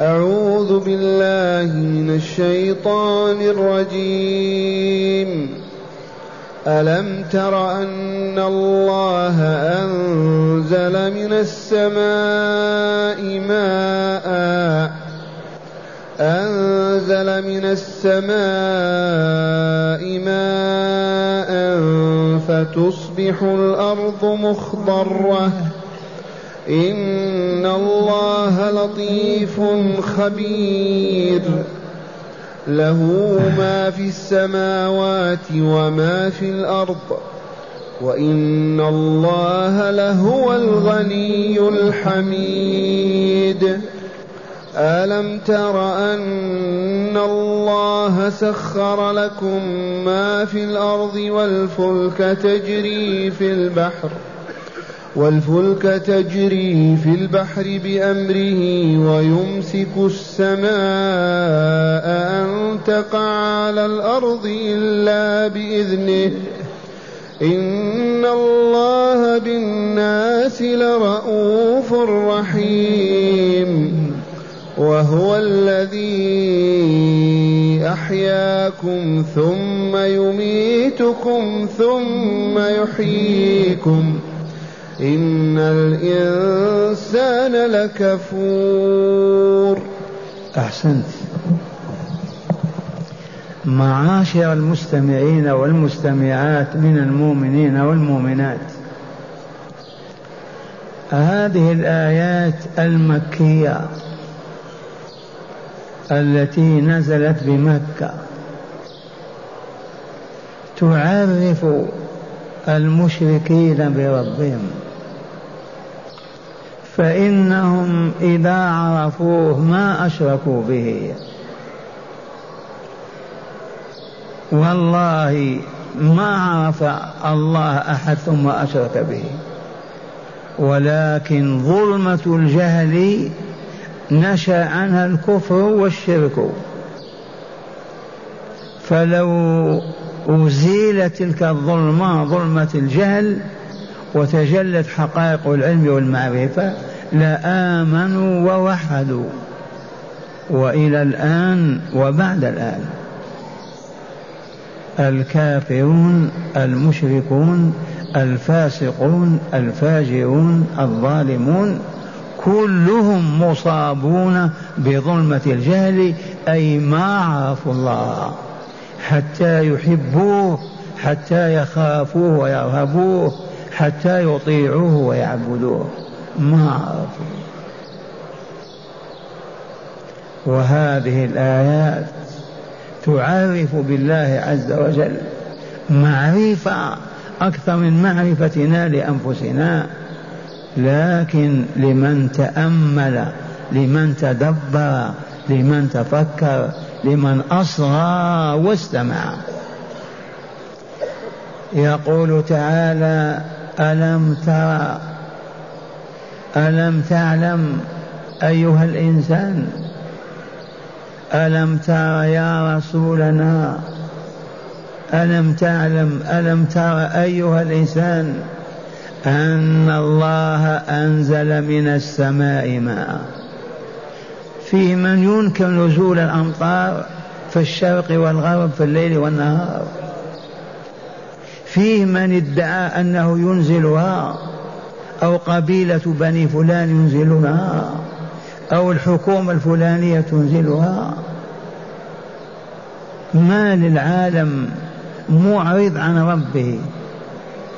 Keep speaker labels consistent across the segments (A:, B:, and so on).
A: أعوذ بالله من الشيطان الرجيم. ألم تر أن الله أنزل من السماء ماء؟ أنزل من السماء ماء فتصبح الأرض مخضرة. إن الله لطيف خبير. له ما في السماوات وما في الأرض. وإن الله لهو الغني الحميد. ألم تر أن الله سخر لكم ما في الأرض والفلك تجري في البحر والفلك تجري في البحر بأمره ويمسك السماء أن تقع على الأرض إلا بإذنه. إن الله بالناس لرؤوف رحيم. وهو الذي أحياكم ثم يميتكم ثم يحييكم. إن الإنسان لكفور.
B: أحسنت. معاشر المستمعين والمستمعات من المؤمنين والمؤمنات. هذه الآيات المكية التي نزلت بمكة تعرف المشركين بربهم. فإنهم إذا عرفوه ما أشركوا به. والله ما عرف الله أحد ثم أشرك به. ولكن ظلمة الجهل نشأ عنها الكفر والشرك. فلو أزيلت تلك الظلمة ظلمة الجهل وتجلت حقائق العلم والمعرفة لآمنوا ووحدوا. وإلى الآن وبعد الآن. الكافرون المشركون الفاسقون الفاجرون الظالمون كلهم مصابون بظلمة الجهل أي ما عرفوا الله. حتى يحبوه حتى يخافوه ويرهبوه. حتى يطيعوه ويعبدوه. ما عرفوا وهذه الآيات تعرف بالله عز وجل معرفة أكثر من معرفتنا لأنفسنا. لكن لمن تأمل لمن تدبر لمن تفكر لمن أصغى واستمع. يقول تعالى ألم ترى ألم تعلم أيها الإنسان؟ ألم ترى يا رسولنا؟ ألم تعلم؟ ألم ترى أيها الإنسان أن الله أنزل من السماء ماء؟ فيه من ينكر نزول الأمطار في الشرق والغرب في الليل والنهار. فيه من ادعى أنه ينزلها؟ أو قبيلة بني فلان ينزلها؟ أو الحكومة الفلانية تنزلها؟ ما للعالم معرض عن ربه.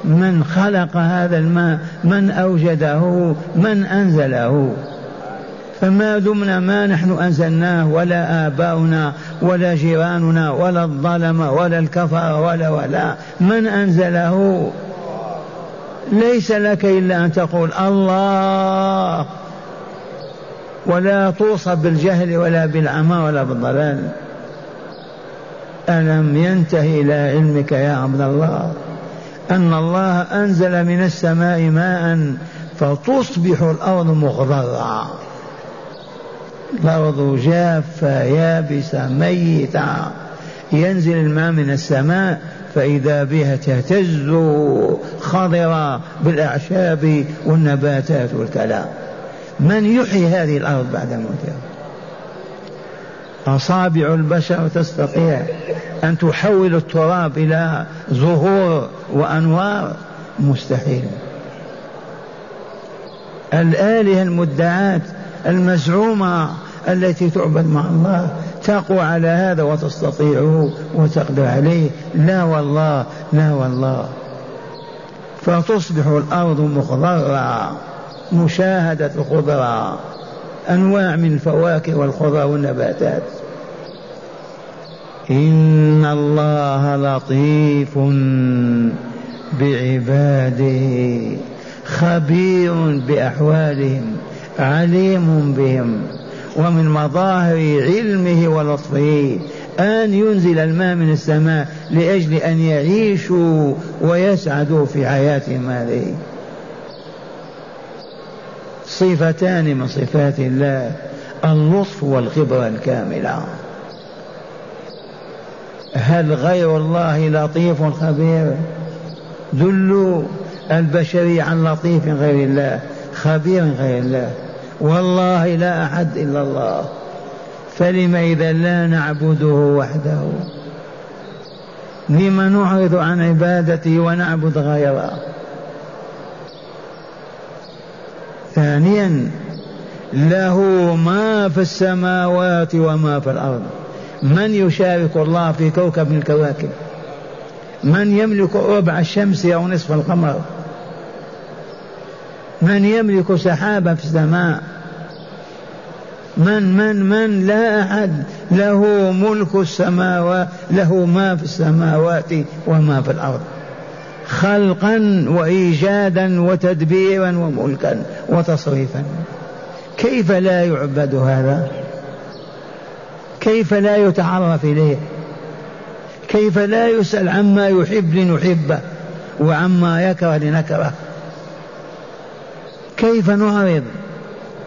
B: من خلق هذا الماء؟ من أوجده؟ من أنزله؟ فما دمنا ما نحن أنزلناه ولا آباؤنا ولا جيراننا ولا الظلمة ولا الكفر ولا ولا. من أنزله؟ ليس لك إلا أن تقول الله. ولا توصف بالجهل ولا بالعمى ولا بالضلال. ألم ينتهي إلى علمك يا عبد الله؟ أن الله أنزل من السماء ماء فتصبح الأرض مخضرة الأرض جافة يابسة ميتة. ينزل الماء من السماء فإذا بها تهتز خضرة بالأعشاب والنباتات والكلام. من يحيي هذه الأرض بعد موتها؟ أصابع البشر تستطيع أن تحول التراب إلى زهور وأنوار؟ مستحيل. الآلهة المدعاة المزعومة التي تعبد مع الله تقوى على هذا وتستطيعه وتقدر عليه. لا والله لا والله. فتصبح الأرض مخضرة مشاهدة الخضرة أنواع من الفواكه والخضر والنباتات. إن الله لطيف بعباده خبير بأحوالهم. عليم بهم ومن مظاهر علمه ولطفه أن ينزل الماء من السماء لأجل أن يعيشوا ويسعدوا في حياتهم هذه. صفتان من صفات الله اللطف والخبرة الكاملة. هل غير الله لطيف خبير؟ دلوا البشرية عن لطيف غير الله خبير غير الله. والله لا أحد إلا الله فلم إذا لا نعبده وحده؟ لم نعرض عن عبادته ونعبد غيره؟ ثانيا له ما في السماوات وما في الأرض. من يشارك الله في كوكب من الكواكب؟ من يملك ربع الشمس أو نصف القمر؟ من يملك سحابة في السماء؟ من من من لا أحد. له ملك السماوات له ما في السماوات وما في الأرض. خلقا وإيجادا وتدبيرا وملكا وتصريفا. كيف لا يعبد هذا؟ كيف لا يتعرف إليه؟ كيف لا يسأل عما يحب لنحبه وعما يكره لنكره؟ كيف نعرض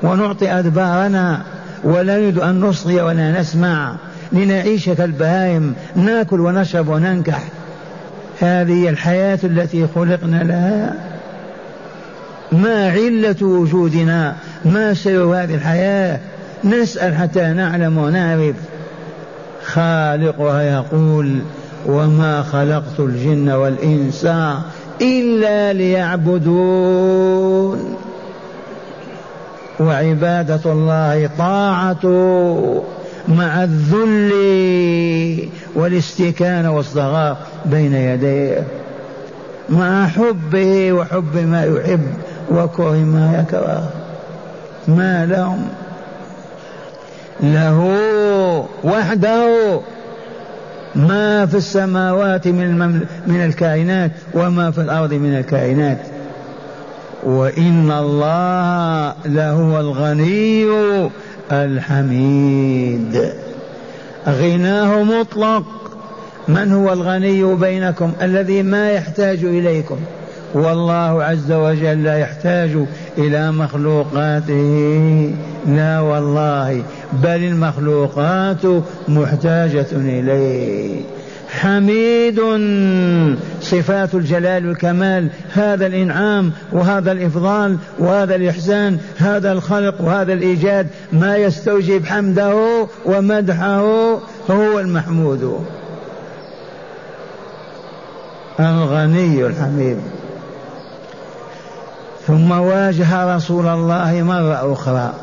B: ونعطي أدبارنا ولا نريد أن نصغي ولا نسمع لنعيش كالبهائم نأكل ونشرب وننكح. هذه الحياة التي خلقنا لها. ما علة وجودنا؟ ما سر هذه الحياة؟ نسأل حتى نعلم ونعرف. خالقها يقول وما خلقت الجن والإنس إلا ليعبدون وعبادة الله طاعته مع الذل والاستكانة والصغار بين يديه مع حبه وحب ما يحب وكره ما يكره. ما لهم؟ له وحده. ما في السماوات من من الكائنات وما في الأرض من الكائنات. وإن الله لهو الغني الحميد. غناه مطلق. من هو الغني بينكم؟ الذي ما يحتاج إليكم. والله عز وجل لا يحتاج إلى مخلوقاته. لا والله بل المخلوقات محتاجة إليه. حميد صفات الجلال والكمال. هذا الإنعام وهذا الإفضال وهذا الإحسان هذا الخلق وهذا الإيجاد. ما يستوجب حمده ومدحه هو المحمود. الغني الحميد. ثم واجه رسول الله مرة أخرى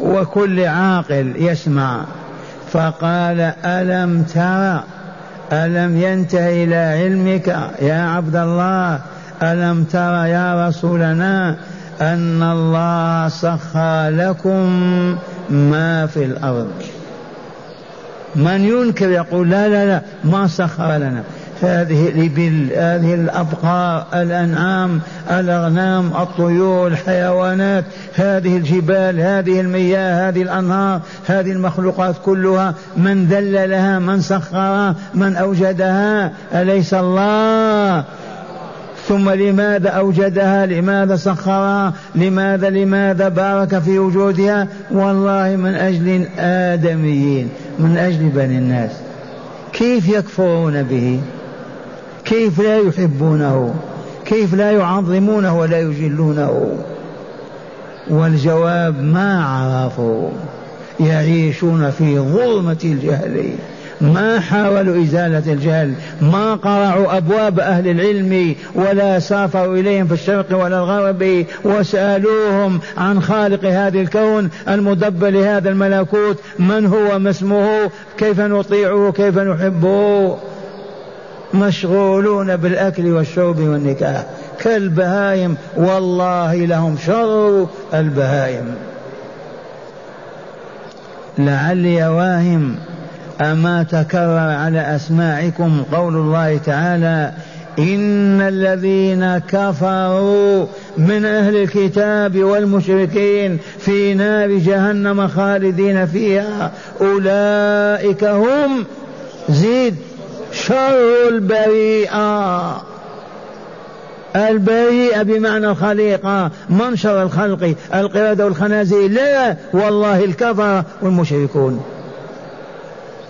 B: وكل عاقل يسمع فقال ألم ترى ألم ينته إلى علمك يا عبد الله؟ ألم ترى يا رسولنا أن الله سخى لكم ما في الأرض؟ من ينكر يقول لا لا لا ما سخر لنا. هذه الإبل هذه الأبقار الأنعام الأغنام الطيور الحيوانات هذه الجبال هذه المياه هذه الأنهار هذه المخلوقات كلها من ذل لها من سخرها من أوجدها أليس الله؟ ثم لماذا أوجدها؟ لماذا سخرها؟ لماذا لماذا بارك في وجودها؟ والله من أجل آدميين من أجل بني الناس. كيف يكفرون به؟ كيف لا يحبونه؟ كيف لا يعظمونه ولا يجلونه؟ والجواب ما عرفوا. يعيشون في ظلمة الجهل. ما حاولوا إزالة الجهل. ما قرعوا أبواب أهل العلم ولا سافروا إليهم في الشرق ولا الغرب وسألوهم عن خالق هذا الكون المدبر لهذا الملكوت من هو ما اسمه كيف نطيعه كيف نحبه؟ مشغولون بالأكل والشرب والنكاح. كالبهايم والله لهم شر البهايم. لعلي واهم أما تكرر على أسماعكم قول الله تعالى إن الذين كفروا من أهل الكتاب والمشركين في نار جهنم خالدين فيها. أولئك هم زيد شر البريئة البريئة بمعنى الخليقة من شر الخلق القردة والخنازير. لا والله الكفر والمشركون.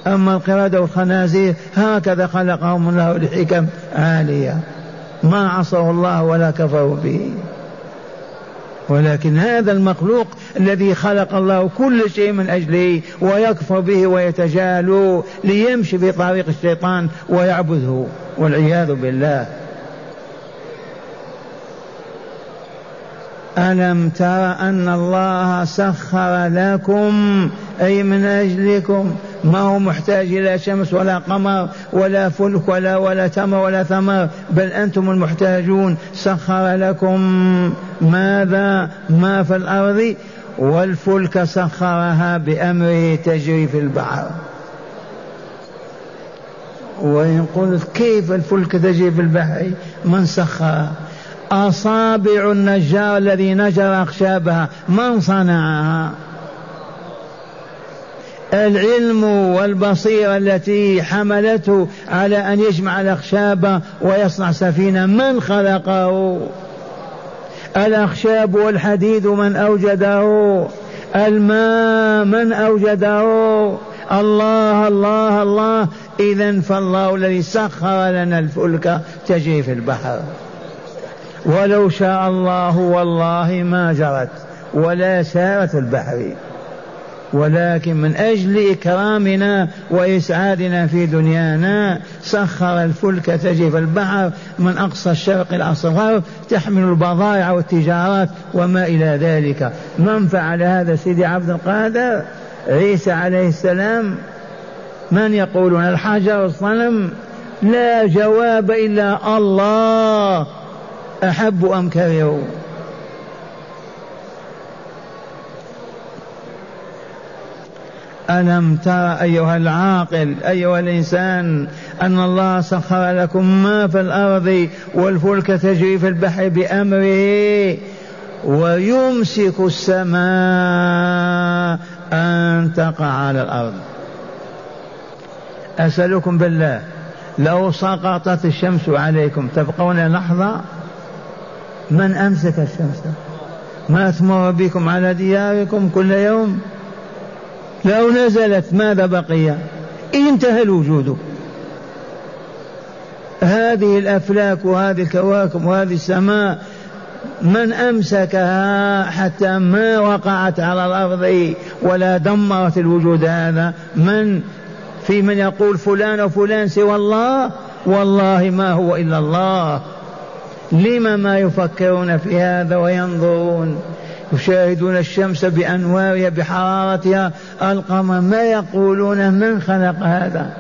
B: أما القردة والخنازير هكذا خلقهم الله لحكم عالية. ما عصوا الله ولا كفروا به. ولكن هذا المخلوق الذي خلق الله كل شيء من أجله ويكفر به ويتجاهل ليمشي في طريق الشيطان ويعبده والعياذ بالله. ألم تر أن الله سخر لكم أي من أجلكم؟ ما هو محتاج إلى شمس ولا قمر ولا فلك ولا ولا تمر ولا ثمر بل أنتم المحتاجون. سخر لكم ماذا؟ ما في الأرض والفلك سخرها بأمره تجري في البحر. وإن قلت كيف الفلك تجري في البحر؟ من سخرها أصابع النجار الذي نجر أخشابها من صنعها؟ العلم والبصيرة التي حملته على أن يجمع الأخشاب ويصنع سفينة. من خلقه؟ الأخشاب والحديد من أوجده. الماء من أوجده. الله الله الله. إذا فالله الذي سخر لنا الفلك تجري في البحر. ولو شاء الله والله ما جرت ولا سارت البحر. ولكن من أجل إكرامنا وإسعادنا في دنيانا سخر الفلك تجري في البحر من أقصى الشرق إلى أقصى الغرب تحمل البضائع والتجارات وما إلى ذلك. من فعل هذا سيدي عبد القادر؟ عيسى عليه السلام. من يقولون الحجر الصنم لا جواب إلا الله أحب أم كرهوا ألم تر أيها العاقل أيها الإنسان أن الله سخر لكم ما في الأرض والفلك تجري في البحر بأمره ويمسك السماء أن تقع على الأرض. أسألكم بالله لو سقطت الشمس عليكم تبقون لحظة؟ من أمسك الشمس؟ ما تمر بكم على دياركم كل يوم؟ لو نزلت ماذا بقي؟ انتهى الوجود. هذه الأفلاك وهذه الكواكب وهذه السماء من أمسكها حتى ما وقعت على الأرض ولا دمرت الوجود هذا؟ من في من يقول فلان وفلان سوى الله؟ والله ما هو إلا الله. لما ما يفكرون في هذا وينظرون؟ يشاهدون الشمس بأنوارها بحرارتها القمر ما يقولون من خلق هذا؟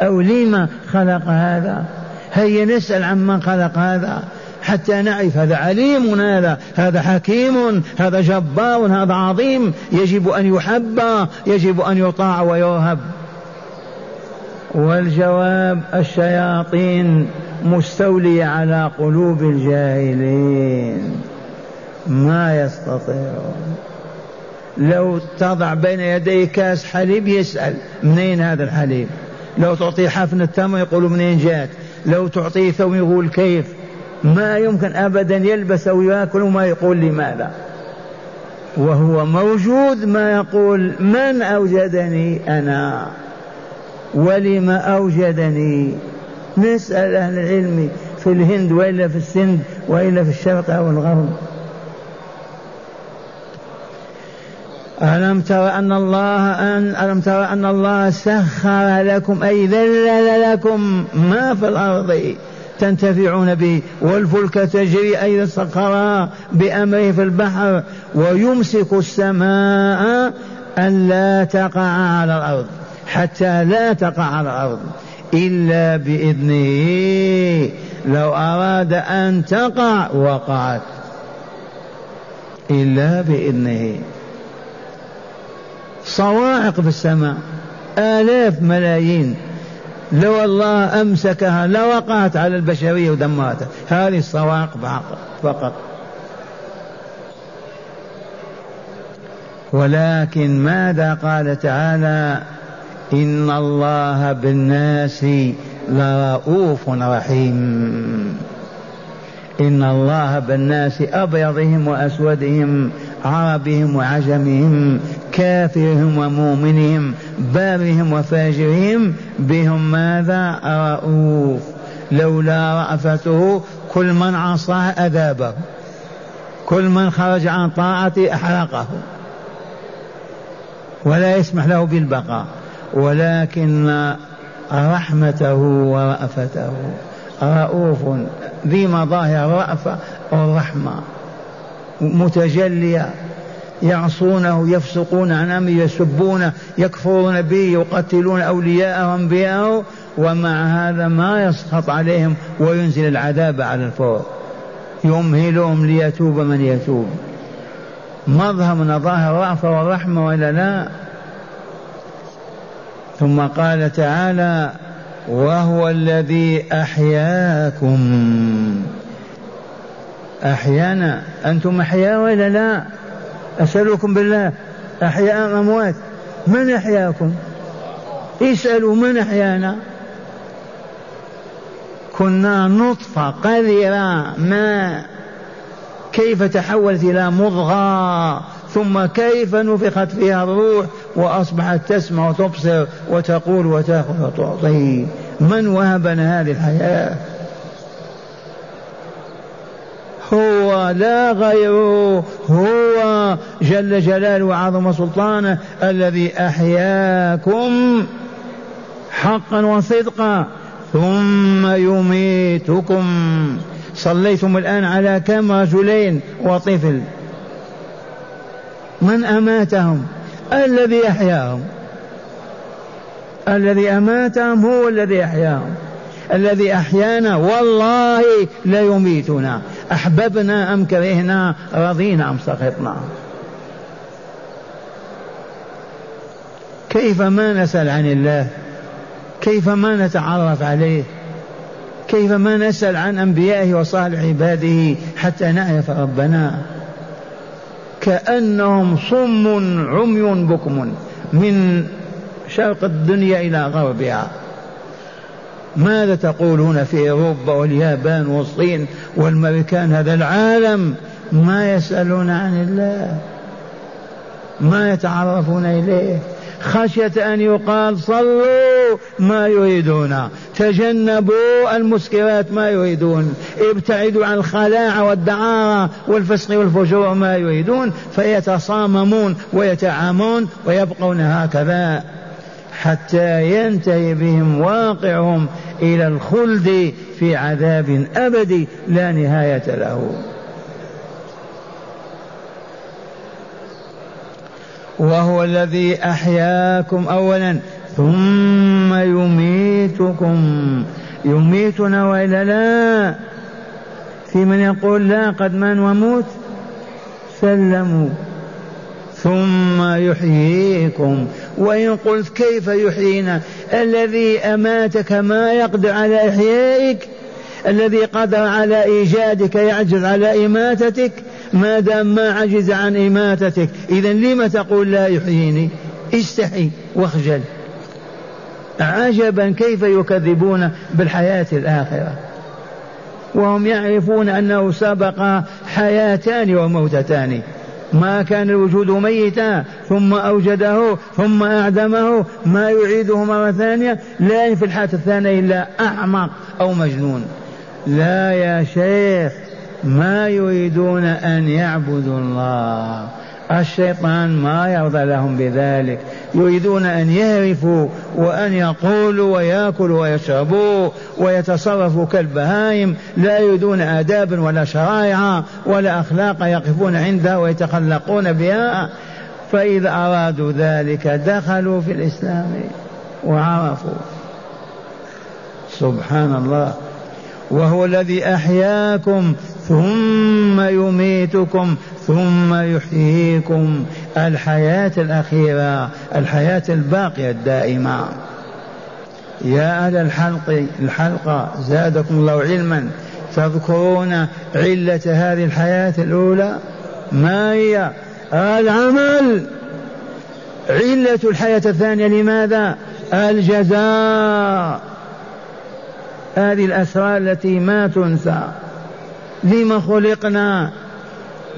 B: أو لما خلق هذا؟ هيا نسأل عن من خلق هذا حتى نعرف هذا عليم هذا هذا حكيم هذا جبار هذا عظيم. يجب أن يحب يجب أن يطاع ويرهب. والجواب الشياطين مستولية على قلوب الجاهلين. ما يستطيعون لو تضع بين يديه كاس حليب يسأل منين هذا الحليب؟ لو تعطيه حفنة تمر يقول منين جات؟ لو تعطيه ثوم يقول كيف؟ ما يمكن أبدا يلبس أو يأكل وما يقول لماذا. وهو موجود ما يقول من أوجدني أنا؟ ولم أوجدني؟ نسأل أهل العلم في الهند وإلا في السند وإلا في الشرق أو الغرب. ألم تر أن الله أن ألم تر أن الله سخر لكم أي ذلل لكم ما في الأرض تنتفعون به والفلك تجري أيضا سخرها بأمره في البحر ويمسك السماء أن لا تقع على الأرض حتى لا تقع على الأرض إلا بإذنه لو أراد أن تقع وقعت إلا بإذنه. صواعق في السماء آلاف ملايين. لو الله أمسكها لوقعت على البشرية ودمرتها. هذه الصواعق فقط. ولكن ماذا قال تعالى؟ إن الله بالناس لرؤوف رحيم. إن الله بالناس أبيضهم وأسودهم. عربهم وعجمهم كافرهم ومؤمنهم بارهم وفاجرهم بهم ماذا؟ رؤوف. لولا رأفته كل من عصاه أذابه. كل من خرج عن طاعته أحرقه. ولا يسمح له بالبقاء. ولكن رحمته ورأفته. رؤوف ذي مظاهر الرأفة والرحمة. متجلية يعصونه يفسقون عن أمره يسبونه يكفرون به يقتلون أولياءه وأنبياءه ومع هذا ما يسخط عليهم وينزل العذاب على الفور. يمهلهم ليتوب من يتوب. مظهر من مظاهر الرأفة والرحمة ولا لا؟ ثم قال تعالى وهو الذي أحياكم أحيانا أنتم أحياء ولا لا؟ أسألكم بالله. أحياء أموات؟ من أحياكم؟ اسألوا من أحيانا. كنا نطفة قذرة ما كيف تحولت إلى مضغة ثم كيف نفخت فيها الروح وأصبحت تسمع وتبصر وتقول وتأخذ وتعطي. من وهبنا هذه الحياة؟ هو لا غيره هو جل جلاله وعظم سلطانه الذي أحياكم حقا وصدقا ثم يميتكم. صليتم الآن على كم رجلين وطفل؟ من أماتهم؟ الذي أحياهم. الذي أماتهم هو الذي أحياهم. الذي أحيانا والله لا يميتنا. أحببنا أم كرهنا؟ رضينا أم سخطنا؟ كيف ما نسأل عن الله؟ كيف ما نتعرف عليه؟ كيف ما نسأل عن أنبيائه وصالح عباده حتى نعرف ربنا؟ كأنهم صم عمي بكم من شرق الدنيا إلى غربها. ماذا تقولون في أوروبا واليابان والصين والمريكان هذا العالم ما يسألون عن الله ما يتعرفون إليه. خشية أن يقال صلوا ما يريدون تجنبوا المسكرات ما يريدون ابتعدوا عن الخلاعة والدعارة والفسق والفجور ما يريدون فيتصاممون ويتعامون ويبقون هكذا. حتى ينتهي بهم واقعهم إلى الخلد في عذاب أبدي لا نهاية له. وهو الذي أحياكم أولا ثم يميتكم. يميتنا وإلا لا. في من يقول لا قد من وموت. سلموا. ثم يحييكم. وإن قلت كيف يحيينا؟ الذي أماتك ما يقدر على إحيائك الذي قدر على إيجادك يعجز على إماتتك ما دام ما عجز عن إماتتك. إذا لم تقول لا يحييني؟ استحي واخجل. عجبا كيف يكذبون بالحياة الآخرة. وهم يعرفون أنه سبق حياتان وموتتان. ما كان الوجود ميتا ثم أوجده ثم أعدمه ما يعيده مرة ثانية لا في الحالة الثانية إلا أحمق أو مجنون. لا يا شيخ ما يريدون أن يعبدوا الله. الشيطان ما يرضى لهم بذلك. يريدون أن يهرفوا وأن يقولوا ويأكلوا ويشربوا ويتصرفوا كالبهائم. لا يريدون آدابا ولا شرائع ولا أخلاق يقفون عندها ويتخلقون بها. فإذا أرادوا ذلك دخلوا في الإسلام وعرفوا. سبحان الله. وهو الذي أحياكم ثم يميتكم ثم يحييكم. الحياة الأخيرة الحياة الباقية الدائمة. يا أهل الحلق الحلقة زادكم الله علما. تذكرون علة هذه الحياة الأولى؟ ما هي؟ العمل. علة الحياة الثانية لماذا؟ الجزاء. هذه الأسرار التي ما تنسى. لما خلقنا؟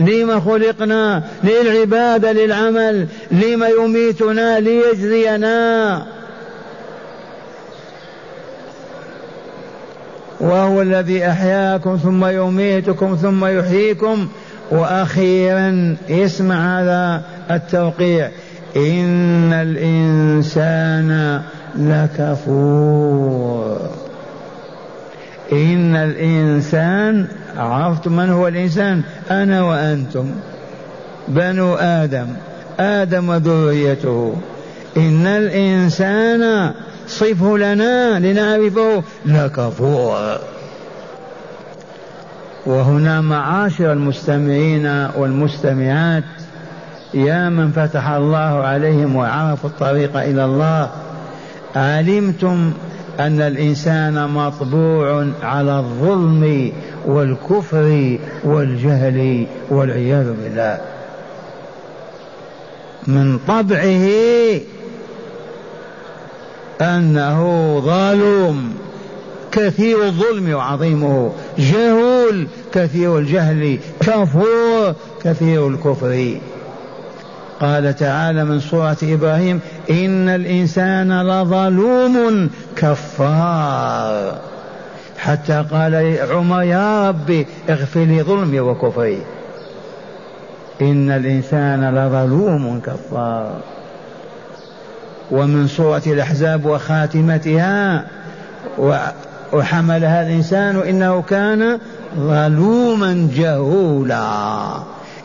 B: لما خلقنا للعبادة للعمل؟ لما يميتنا ليجزينا؟ وهو الذي أحياكم ثم يميتكم ثم يحييكم. وأخيرا اسمع هذا التوقيع. إن الإنسان لكفور. إن الإنسان عرفتم من هو الإنسان؟ أنا وأنتم. بنو آدم. آدم وذريته. إن الإنسان صفه لنا لنعرفه لكفور وهنا معاشر المستمعين والمستمعات يا من فتح الله عليهم وعرفوا الطريق إلى الله علمتم أن الإنسان مطبوع على الظلم والكفر والجهل والعياذ بالله. من طبعه أنه ظالم كثير الظلم وعظيمه. جهول كثير الجهل. كفور كثير الكفر. قال تعالى من سورة إبراهيم إن الإنسان لظلوم كفار. حتى قال عمر يا ربي اغفر لي ظلمي وكفري. إن الإنسان لظلوم كفار. ومن سورة الأحزاب وخاتمتها وحملها الإنسان إنه كان ظلوما جهولا.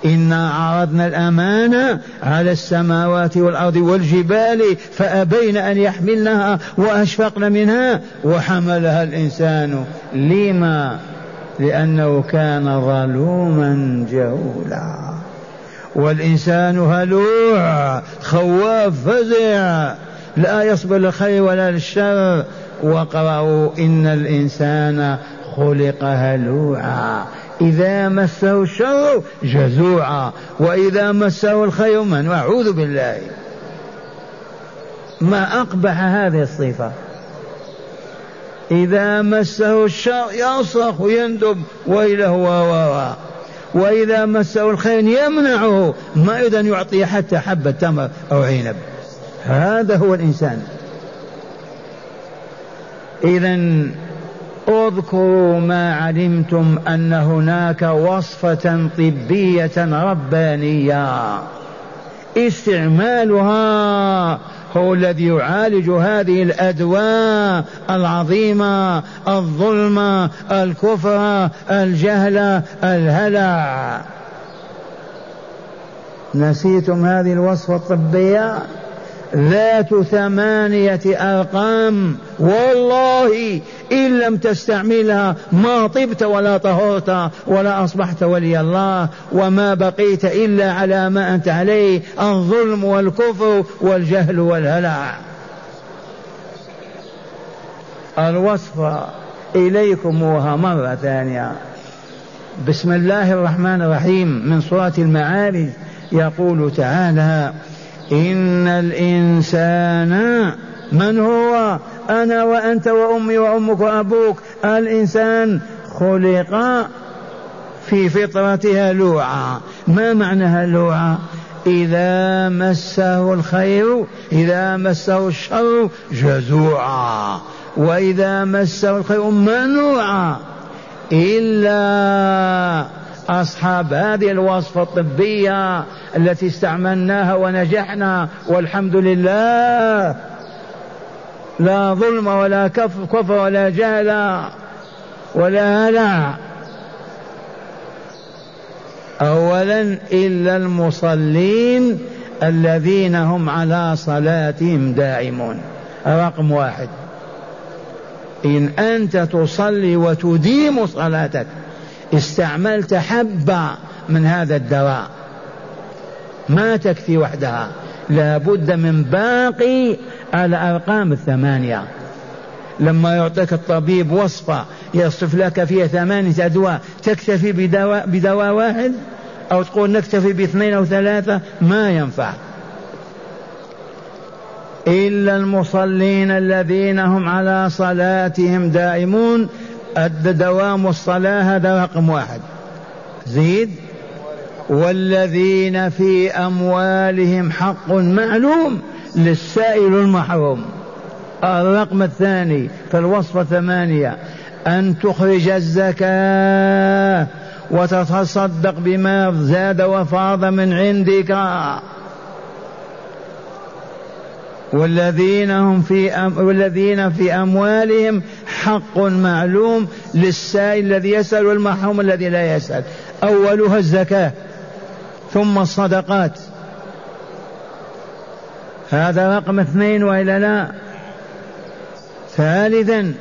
B: إنا عرضنا الأمانة على السماوات والأرض والجبال فأبين أن يحملنها وأشفقن منها وحملها الإنسان لما؟ لأنه كان ظلوما جهولا. والإنسان هلوع خواف فزع. لا يصبر للخير ولا للشر. واقرأوا إن الإنسان خلق هلوعا. إذا مسه الشر جزوعا وإذا مسه الخير من أعوذ بالله. ما أقبح هذه الصفة. إذا مسه الشر يصرخ ويندب ويله وراء وإذا مسه الخير يمنعه ما إذا يعطي حتى حبة تمر أو عنب. هذا هو الإنسان. إذا اذكروا ما علمتم أن هناك وصفة طبية ربانية. استعمالها هو الذي يعالج هذه الأدواء العظيمة الظلم الكفر الجهل الهلع. نسيتم هذه الوصفة الطبية؟ ذات ثمانية أرقام والله إن لم تستعملها ما طبت ولا طهرت ولا أصبحت ولي الله وما بقيت إلا على ما أنت عليه الظلم والكفر والجهل والهلع. الوصف إليكموها مرة ثانية. بسم الله الرحمن الرحيم من سورة المعارج يقول تعالى إن الإنسان من هو؟ أنا وأنت وأمي وأمك وأبوك. الإنسان خلق في فطرتها لوعا. ما معنى هلوعا إذا مسه الخير إذا مسه الشر جزوعا. وإذا مسه الخير منوعا. إلا أصحاب هذه الوصفة الطبية التي استعملناها ونجحنا والحمد لله. لا ظلم ولا كفر ولا جهل ولا هلع. أولا إلا المصلين الذين هم على صلاتهم دائمون رقم واحد. إن أنت تصلي وتديم صلاتك استعملت حبة من هذا الدواء. ما تكفي وحدها. لا بد من باقي الأرقام الثمانية. لما يعطيك الطبيب وصفة يصف لك فيها ثمانية أدواء تكتفي بدواء, بدواء واحد؟ أو تقول نكتفي باثنين أو ثلاثة؟ ما ينفع. إلا المصلين الذين هم على صلاتهم دائمون دوام الصلاة هذا رقم واحد. زيد والذين في أموالهم حق معلوم للسائل المحروم. الرقم الثاني في الوصفة ثمانية أن تخرج الزكاة وتتصدق بما زاد وفاض من عندك. والذين هم في أم والذين في أموالهم حق معلوم للسائل الذي يسأل والمحروم الذي لا يسأل. أولها الزكاة ثم الصدقات. هذا رقم اثنين وإلا لا؟ ثالثا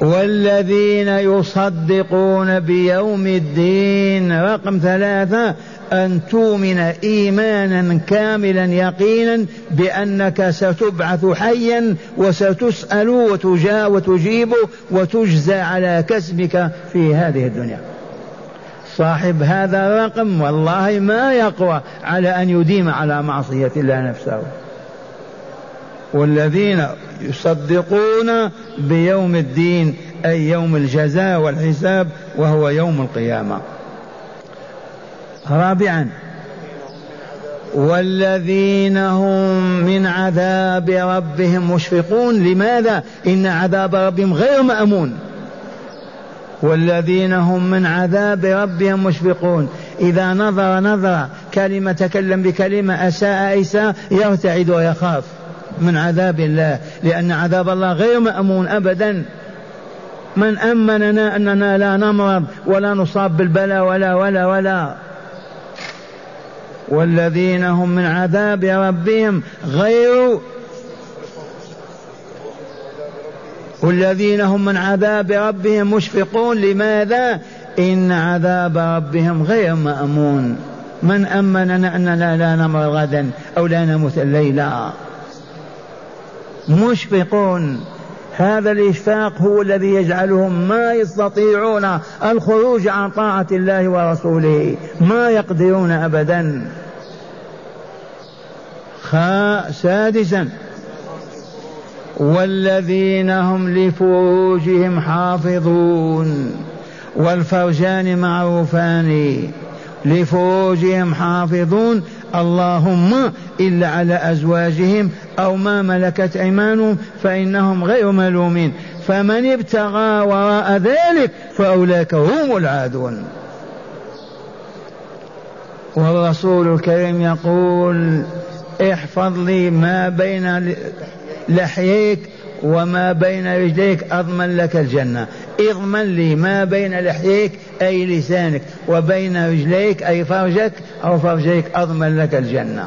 B: والذين يصدقون بيوم الدين رقم ثلاثة أن تؤمن إيمانا كاملا يقينا بأنك ستبعث حيا وستسأل وتجا وتجيب وتجزى على كسبك في هذه الدنيا. صاحب هذا الرقم والله ما يقوى على أن يديم على معصية الله نفسه. والذين يصدقون بيوم الدين أي يوم الجزاء والحساب وهو يوم القيامة. رابعا. والذين هم من عذاب ربهم مشفقون. لماذا؟ إن عذاب ربهم غير مأمون. والذين هم من عذاب ربهم مشفقون. إذا نظر نظر كلمة تكلم بكلمة أساء إساء يرتعد ويخاف من عذاب الله. لأن عذاب الله غير مأمون أبدا. من أمننا أننا لا نمرض ولا نصاب بالبلاء ولا ولا ولا. والذين هم من عذاب ربهم غير والذين هم من عذاب ربهم مشفقون. لماذا؟ إن عذاب ربهم غير مأمون. من أمننا أننا لا نمر غدا أو لا نموت الليلة؟ مشفقون. هذا الإشفاق هو الذي يجعلهم ما يستطيعون الخروج عن طاعة الله ورسوله ما يقدرون أبدا. سادسا. والذين هم لفروجهم حافظون. والفرجان معروفان لفروجهم حافظون. اللهم إلا على أزواجهم أو ما ملكت أيمانهم فإنهم غير ملومين. فمن ابتغى وراء ذلك فأولئك هم العادون. والرسول الكريم يقول احفظ لي ما بين لحييك وما بين رجليك أضمن لك الجنة. اضمن لي ما بين لحييك أي لسانك وبين رجليك أي فرجك أو فرجيك أضمن لك الجنة.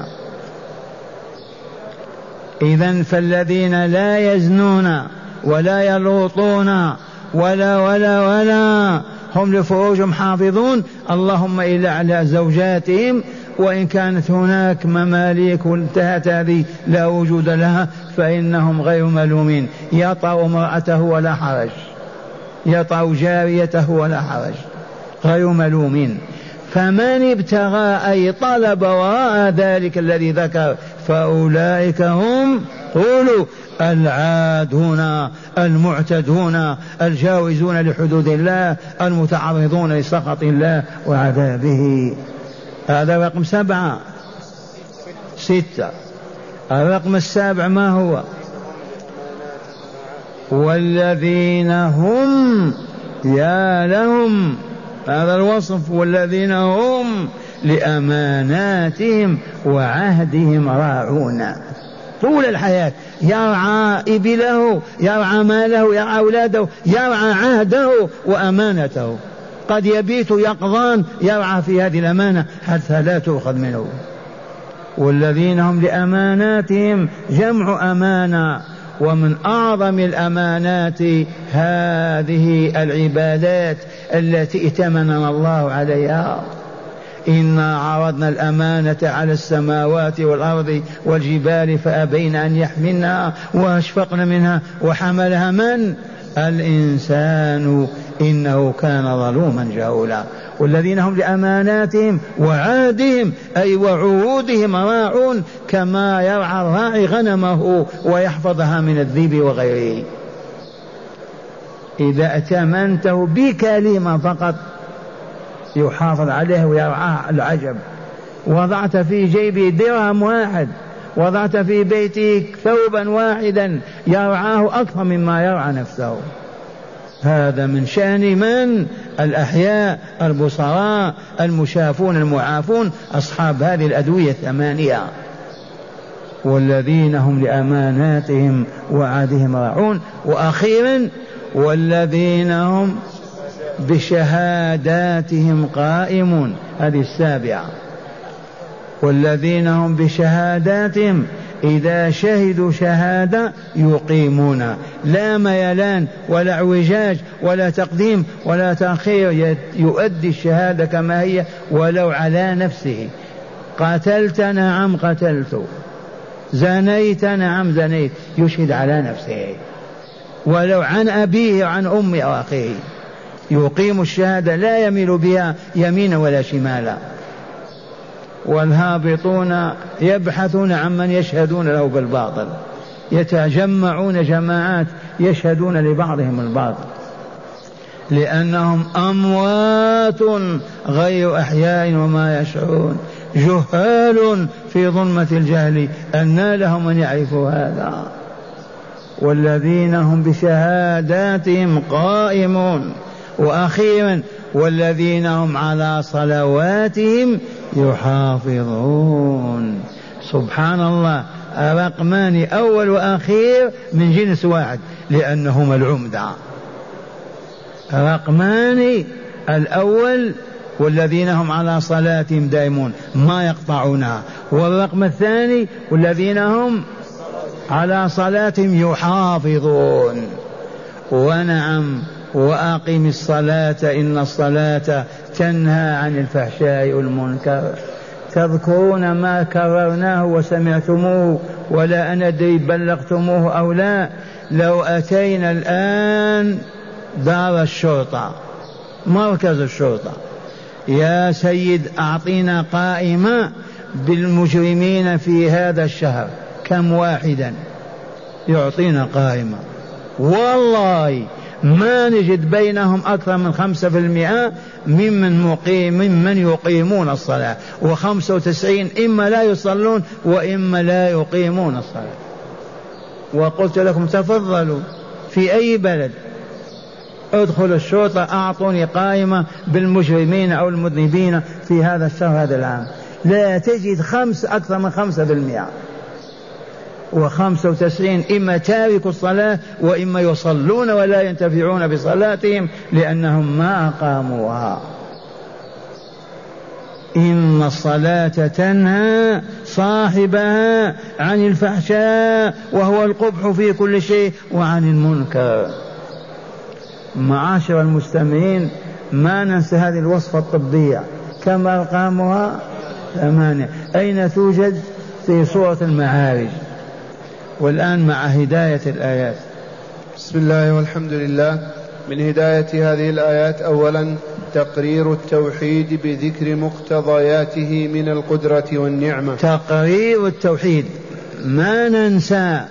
B: إذا فالذين لا يزنون ولا يلوطون ولا ولا ولا هم لفروجهم حافظون اللهم إلا على زوجاتهم وإن كانت هناك مماليك وانتهت هذه لا وجود لها فإنهم غير ملومين. يطأ امرأته ولا حرج. يطأ جاريته ولا حرج. غير ملومين. فمن ابتغى أي طلب وراء ذلك الذي ذكر فأولئك هم قولوا العادون المعتدون الجاوزون لحدود الله المتعرضون لسخط الله وعذابه. هذا رقم سبعة. ستة. الرقم السابع ما هو؟ والذين هم يا لهم هذا الوصف. والذين هم لأماناتهم وعهدهم راعون. طول الحياة. يرعى إبله يرعى ماله يرعى أولاده يرعى عهده وأمانته. قد يبيت يقظان يرعى في هذه الأمانة حتى لا تؤخذ منه. والذين هم لأماناتهم جمع أمانة ومن أعظم الأمانات هذه العبادات التي ائتمننا الله عليها. إنا عرضنا الأمانة على السماوات والأرض والجبال فأبين أن يحملنها وأشفقن منها. وحملها من؟ الإنسان إنه كان ظلوما جهولا. والذين هم لأماناتهم وعادهم أي وعهودهم راعون كما يرعى الراعي غنمه ويحفظها من الذيب وغيره. إذا ائتمنته بكلمة فقط يحافظ عليه ويرعاه العجب. وضعت في جيبه درهم واحد وضعت في بيتك ثوبا واحدا يرعاه أكثر مما يرعى نفسه. هذا من شأن من؟ الأحياء البصراء المشافون المعافون أصحاب هذه الأدوية الثمانية. والذين هم لأماناتهم وعهدهم راعون. وأخيرا والذين هم بشهاداتهم قائمون. هذه السابعة. والذين هم بشهاداتهم إذا شهدوا شهادة يقيمون. لا ميلان ولا اعوجاج ولا تقديم ولا تأخير يؤدي الشهادة كما هي ولو على نفسه. قتلت نعم قتلت. زنيت نعم زنيت. يشهد على نفسه. ولو عن أبيه وعن أمه أو أخيه يقيم الشهادة لا يميل بها يمينا ولا شمالا. والهابطون يبحثون عن من يشهدون له بالباطل يتجمعون جماعات يشهدون لبعضهم الباطل لأنهم أموات غير أحياء وما يشعرون جهال في ظلمة الجهل أن لهم من يعرفوا هذا. والذين هم بشهاداتهم قائمون وأخيرا والذين هم على صلواتهم يحافظون. سبحان الله رقمان أول وأخير من جنس واحد لانهما العمده رقمان الأول والذين هم على صلاتهم دائمون ما يقطعونها. والرقم الثاني والذين هم على صلاتهم يحافظون. ونعم وأقم الصلاة إن الصلاة تنهى عن الفحشاء والمنكر. تذكرون ما كررناه وسمعتموه ولا ندري بلغتموه أو لا. لو أتينا الآن دار الشرطة مركز الشرطة. يا سيد أعطينا قائمة بالمجرمين في هذا الشهر. كم واحدا؟ يعطينا قائمة. والله ما نجد بينهم أكثر من خمسة في المئة ممن مقيم ممن يقيمون الصلاة. وخمسة وتسعين إما لا يصلون وإما لا يقيمون الصلاة. وقلت لكم تفضلوا في أي بلد. ادخلوا الشرطة أعطوني قائمة بالمجرمين أو المذنبين في هذا الشهر هذا العام. لا تجد خمس أكثر من خمسة بالمئة وخمسة وتسعين إما تاركوا الصلاة وإما يصلون ولا ينتفعون بصلاتهم لأنهم ما أقاموها. إن الصلاة تنهى صاحبها عن الفحشاء وهو القبح في كل شيء وعن المنكر. معاشر المستمعين ما ننسى هذه الوصفة الطبية. كم أرقامها؟ ثمانية. أين توجد؟ في سورة المعارج. والآن مع هداية الآيات.
A: بسم الله والحمد لله. من هداية هذه الآيات أولا تقرير التوحيد بذكر مقتضياته من القدرة والنعمة.
B: تقرير التوحيد. ما ننسى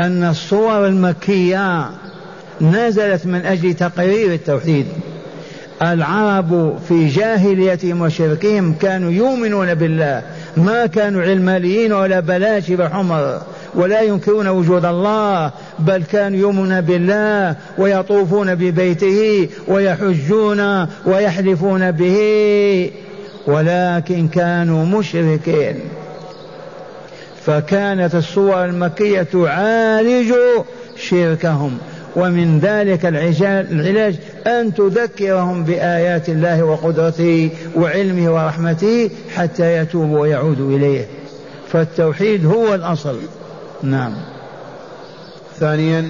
B: أن الصور المكية نزلت من أجل تقرير التوحيد. العرب في جاهليتهم وشركهم كانوا يؤمنون بالله. ما كانوا علمانيين ولا بلاشب حمر. ولا ينكرون وجود الله بل كانوا يؤمنون بالله ويطوفون ببيته ويحجون ويحلفون به ولكن كانوا مشركين. فكانت الصور المكية تعالج شركهم ومن ذلك العلاج أن تذكرهم بآيات الله وقدرته وعلمه ورحمته حتى يتوبوا ويعودوا إليه. فالتوحيد هو الأصل. نعم.
A: ثانيا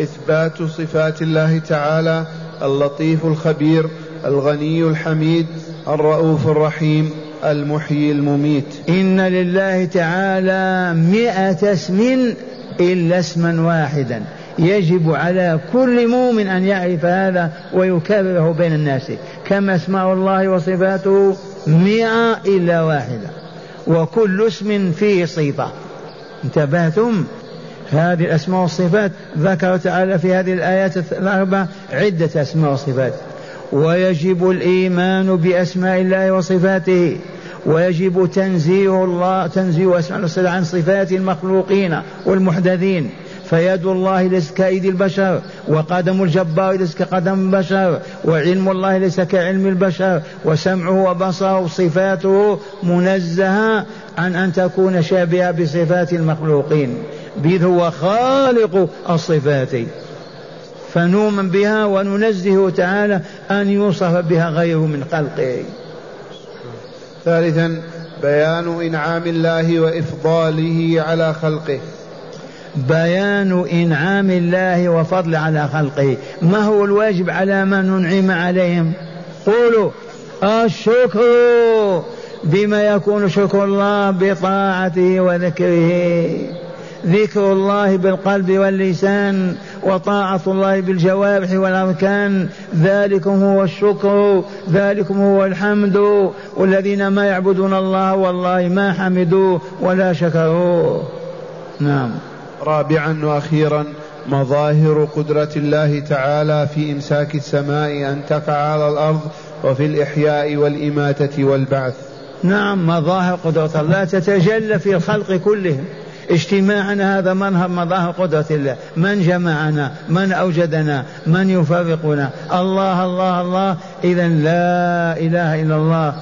A: إثبات صفات الله تعالى اللطيف الخبير الغني الحميد الرؤوف الرحيم المحيي المميت.
B: إن لله تعالى مئة اسم إلا اسما واحدا. يجب على كل مؤمن أن يعرف هذا ويكرره بين الناس. كما أسماء الله وصفاته مئة إلا واحدة. وكل اسم فيه صفة انتبهتم؟ هذه الأسماء والصفات ذكر تعالى في هذه الآيات الأربع عدة أسماء وصفات. ويجب الإيمان بأسماء الله وصفاته. ويجب تنزيه الله تنزيه أسماء الله عن صفات المخلوقين والمحدثين. فيد الله ليست كأيدي البشر وقدم الجبار ليس كقدم البشر وعلم الله ليس كعلم البشر وسمعه وبصره وصفاته منزهة. عن أن تكون شابهة بصفات المخلوقين. بل هو خالق الصفات. فنؤمن بها وننزه تعالى أن يوصف بها غيره من خلقه.
A: ثالثا بيان إنعام الله وإفضاله على خلقه.
B: بيان إنعام الله وفضل على خلقه. ما هو الواجب على من ننعم عليهم؟ قولوا الشكر. بما يكون شكر الله بطاعته وذكره. ذكر الله بالقلب واللسان وطاعة الله بالجوارح والأركان. ذلكم هو الشكر ذلكم هو الحمد. والذين ما يعبدون الله والله ما حمدوه ولا شكروه. نعم.
A: رابعا وأخيرا مظاهر قدرة الله تعالى في إمساك السماء أن تقع على الأرض وفي الإحياء والإماتة والبعث.
B: نعم مظاهر قدرة الله. تتجلى في الخلق كلهم. اجتماعنا هذا منهر مظاهر قدرة الله. من جمعنا؟ من أوجدنا؟ من يفرقنا؟ الله الله الله. إذا لا إله إلا الله.